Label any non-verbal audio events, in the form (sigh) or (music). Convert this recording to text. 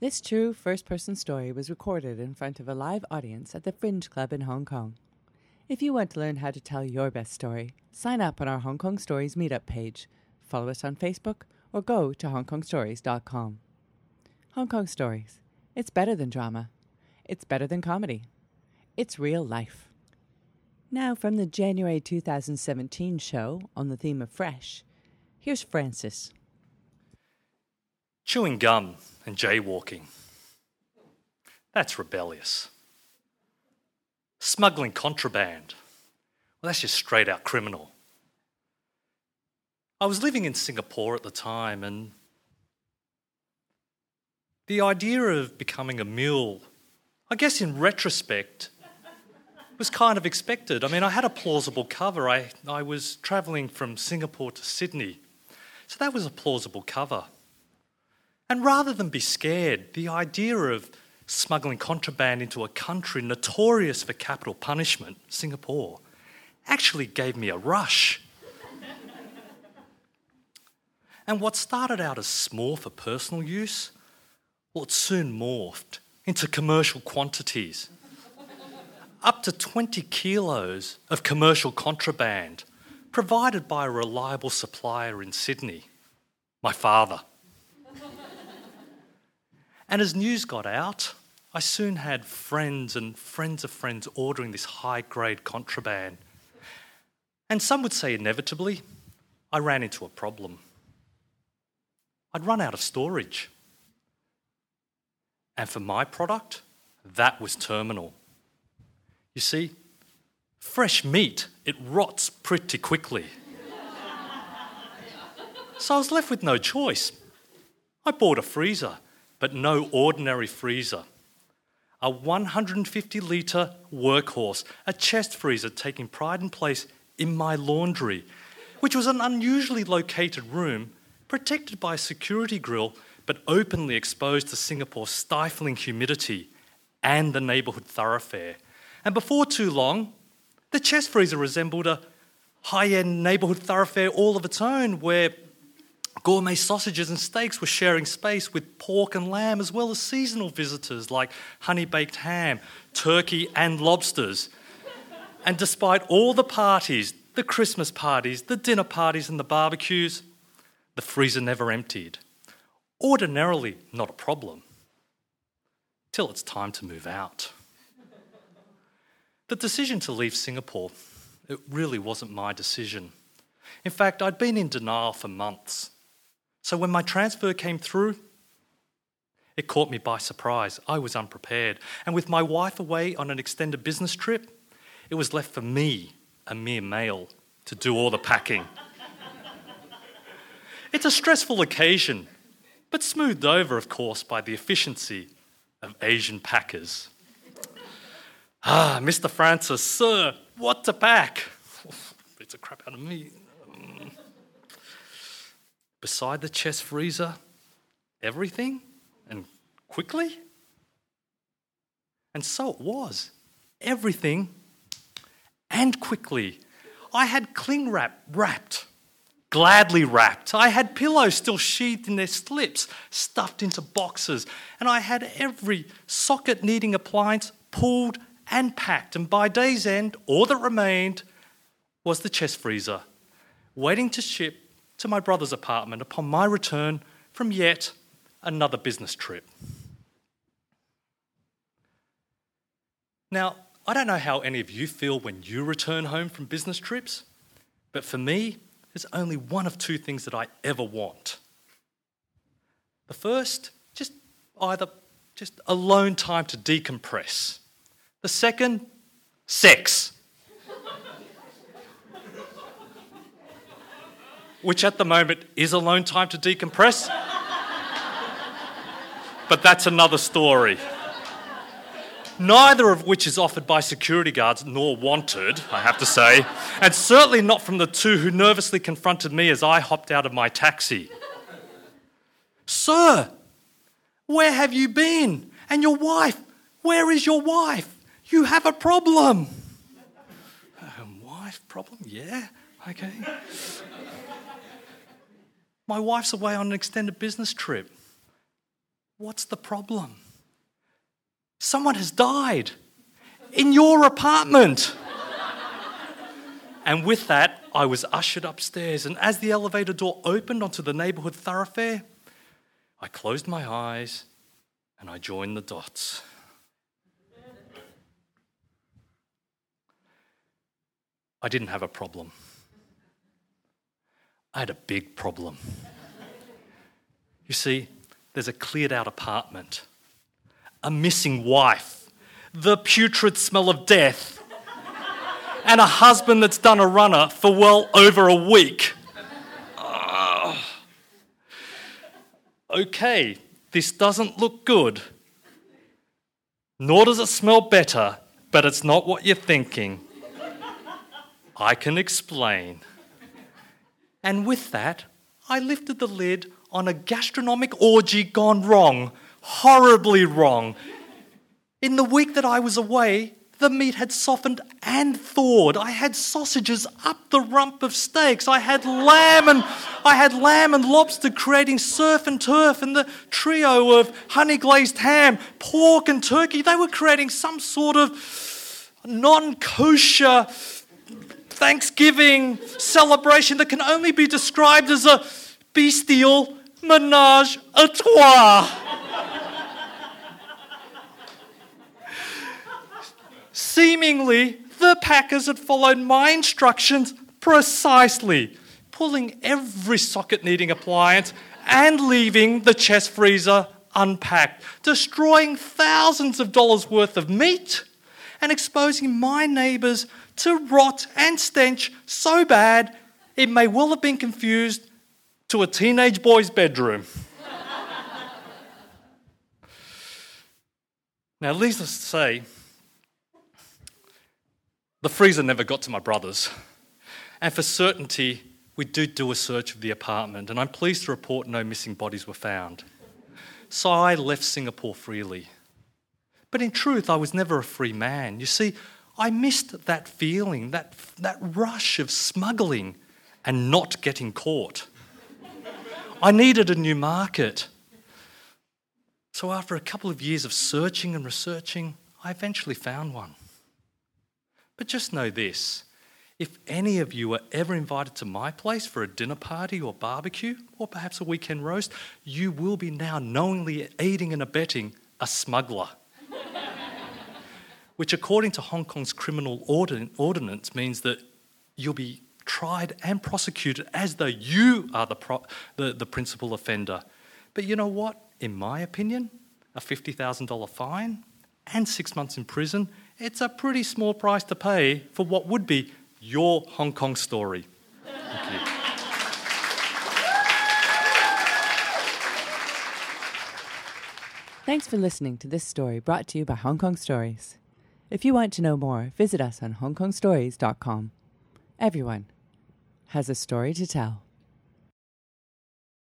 This true first person story was recorded in front of a live audience at the Fringe Club in Hong Kong. If you want to learn how to tell your best story, sign up on our Hong Kong Stories meetup page, follow us on Facebook, or go to hongkongstories.com. Hong Kong Stories. It's better than drama. It's better than comedy. It's real life. Now, from the January 2017 show on the theme of fresh, here's Francis. Chewing gum and jaywalking. That's rebellious. Smuggling contraband. Well, that's just straight out criminal. I was living in Singapore at the time, and the idea of becoming a mule, I guess in retrospect, was kind of expected. I mean, I had a plausible cover. I, I was travelling from Singapore to Sydney, so that was a plausible cover. And rather than be scared, the idea of smuggling contraband into a country notorious for capital punishment, Singapore, actually gave me a rush. and what started out as small for personal use, well, it soon morphed into commercial quantities. Up to 20 kilos of commercial contraband provided by a reliable supplier in Sydney, my father. And as news got out, I soon had friends and friends of friends ordering this high grade contraband. And some would say inevitably, I ran into a problem. I'd run out of storage. And for my product, that was terminal. You see, fresh meat, it rots pretty quickly. so I was left with no choice. I bought a freezer but no ordinary freezer. A 150 litre workhorse, a chest freezer taking pride in place in my laundry, which was an unusually located room, protected by a security grill, but openly exposed to Singapore's stifling humidity and the neighbourhood thoroughfare. And before too long, the chest freezer resembled a high end neighbourhood thoroughfare all of its own, where Gourmet sausages and steaks were sharing space with pork and lamb, as well as seasonal visitors like honey baked ham, turkey, and lobsters. and despite all the parties, the Christmas parties, the dinner parties, and the barbecues, the freezer never emptied. Ordinarily, not a problem. Till it's time to move out. the decision to leave Singapore, it really wasn't my decision. In fact, I'd been in denial for months. So when my transfer came through, it caught me by surprise. I was unprepared. And with my wife away on an extended business trip, it was left for me, a mere male, to do all the packing. (laughs) it's a stressful occasion, but smoothed over, of course, by the efficiency of Asian packers. Ah, Mr. Francis, sir, what to pack? (laughs) It's a crap out of me beside the chest freezer everything and quickly? And so it was. Everything and quickly. I had cling wrap wrapped, gladly wrapped. I had pillows still sheathed in their slips, stuffed into boxes. And I had every socket needing appliance pulled and packed. And by day's end, all that remained was the chest freezer, waiting to ship to my brother's apartment upon my return from yet another business trip. Now, I don't know how any of you feel when you return home from business trips, but for me, there's only one of two things that I ever want. The first, just either just alone time to decompress. The second, sex. Which at the moment is alone time to decompress. but that's another story. Neither of which is offered by security guards nor wanted, I have to say, and certainly not from the two who nervously confronted me as I hopped out of my taxi. Sir, where have you been? And your wife? Where is your wife? You have a problem. Um, wife problem? Yeah, okay. My wife's away on an extended business trip. What's the problem? Someone has died in your apartment. and with that, I was ushered upstairs, and as the elevator door opened onto the neighbourhood thoroughfare, I closed my eyes and I joined the dots. I didn't have a problem. I had a big problem. You see, there's a cleared out apartment, a missing wife, the putrid smell of death, and a husband that's done a runner for well over a week. Uh, okay, this doesn't look good. Nor does it smell better, but it's not what you're thinking. I can explain. And with that, I lifted the lid on a gastronomic orgy gone wrong, horribly wrong. In the week that I was away, the meat had softened and thawed. I had sausages up the rump of steaks. I had lamb and I had lamb and lobster creating surf and turf and the trio of honey glazed ham, pork and turkey. They were creating some sort of non-kosher Thanksgiving celebration that can only be described as a bestial menage a trois. Seemingly, the Packers had followed my instructions precisely, pulling every socket needing appliance and leaving the chest freezer unpacked, destroying thousands of dollars worth of meat and exposing my neighbours to rot and stench so bad it may well have been confused to a teenage boy's bedroom. (laughs) now, needless to say, the freezer never got to my brother's. And for certainty, we did do a search of the apartment, and I'm pleased to report no missing bodies were found. So I left Singapore freely. But in truth, I was never a free man. You see, I missed that feeling, that, that rush of smuggling and not getting caught. I needed a new market. So, after a couple of years of searching and researching, I eventually found one. But just know this if any of you are ever invited to my place for a dinner party or barbecue, or perhaps a weekend roast, you will be now knowingly aiding and abetting a smuggler which, according to Hong Kong's criminal ordinance, means that you'll be tried and prosecuted as though you are the, pro- the, the principal offender. But you know what? In my opinion, a $50,000 fine and six months in prison, it's a pretty small price to pay for what would be your Hong Kong story. Thanks for listening to this story brought to you by Hong Kong Stories. If you want to know more, visit us on HongKongStories.com. Everyone has a story to tell.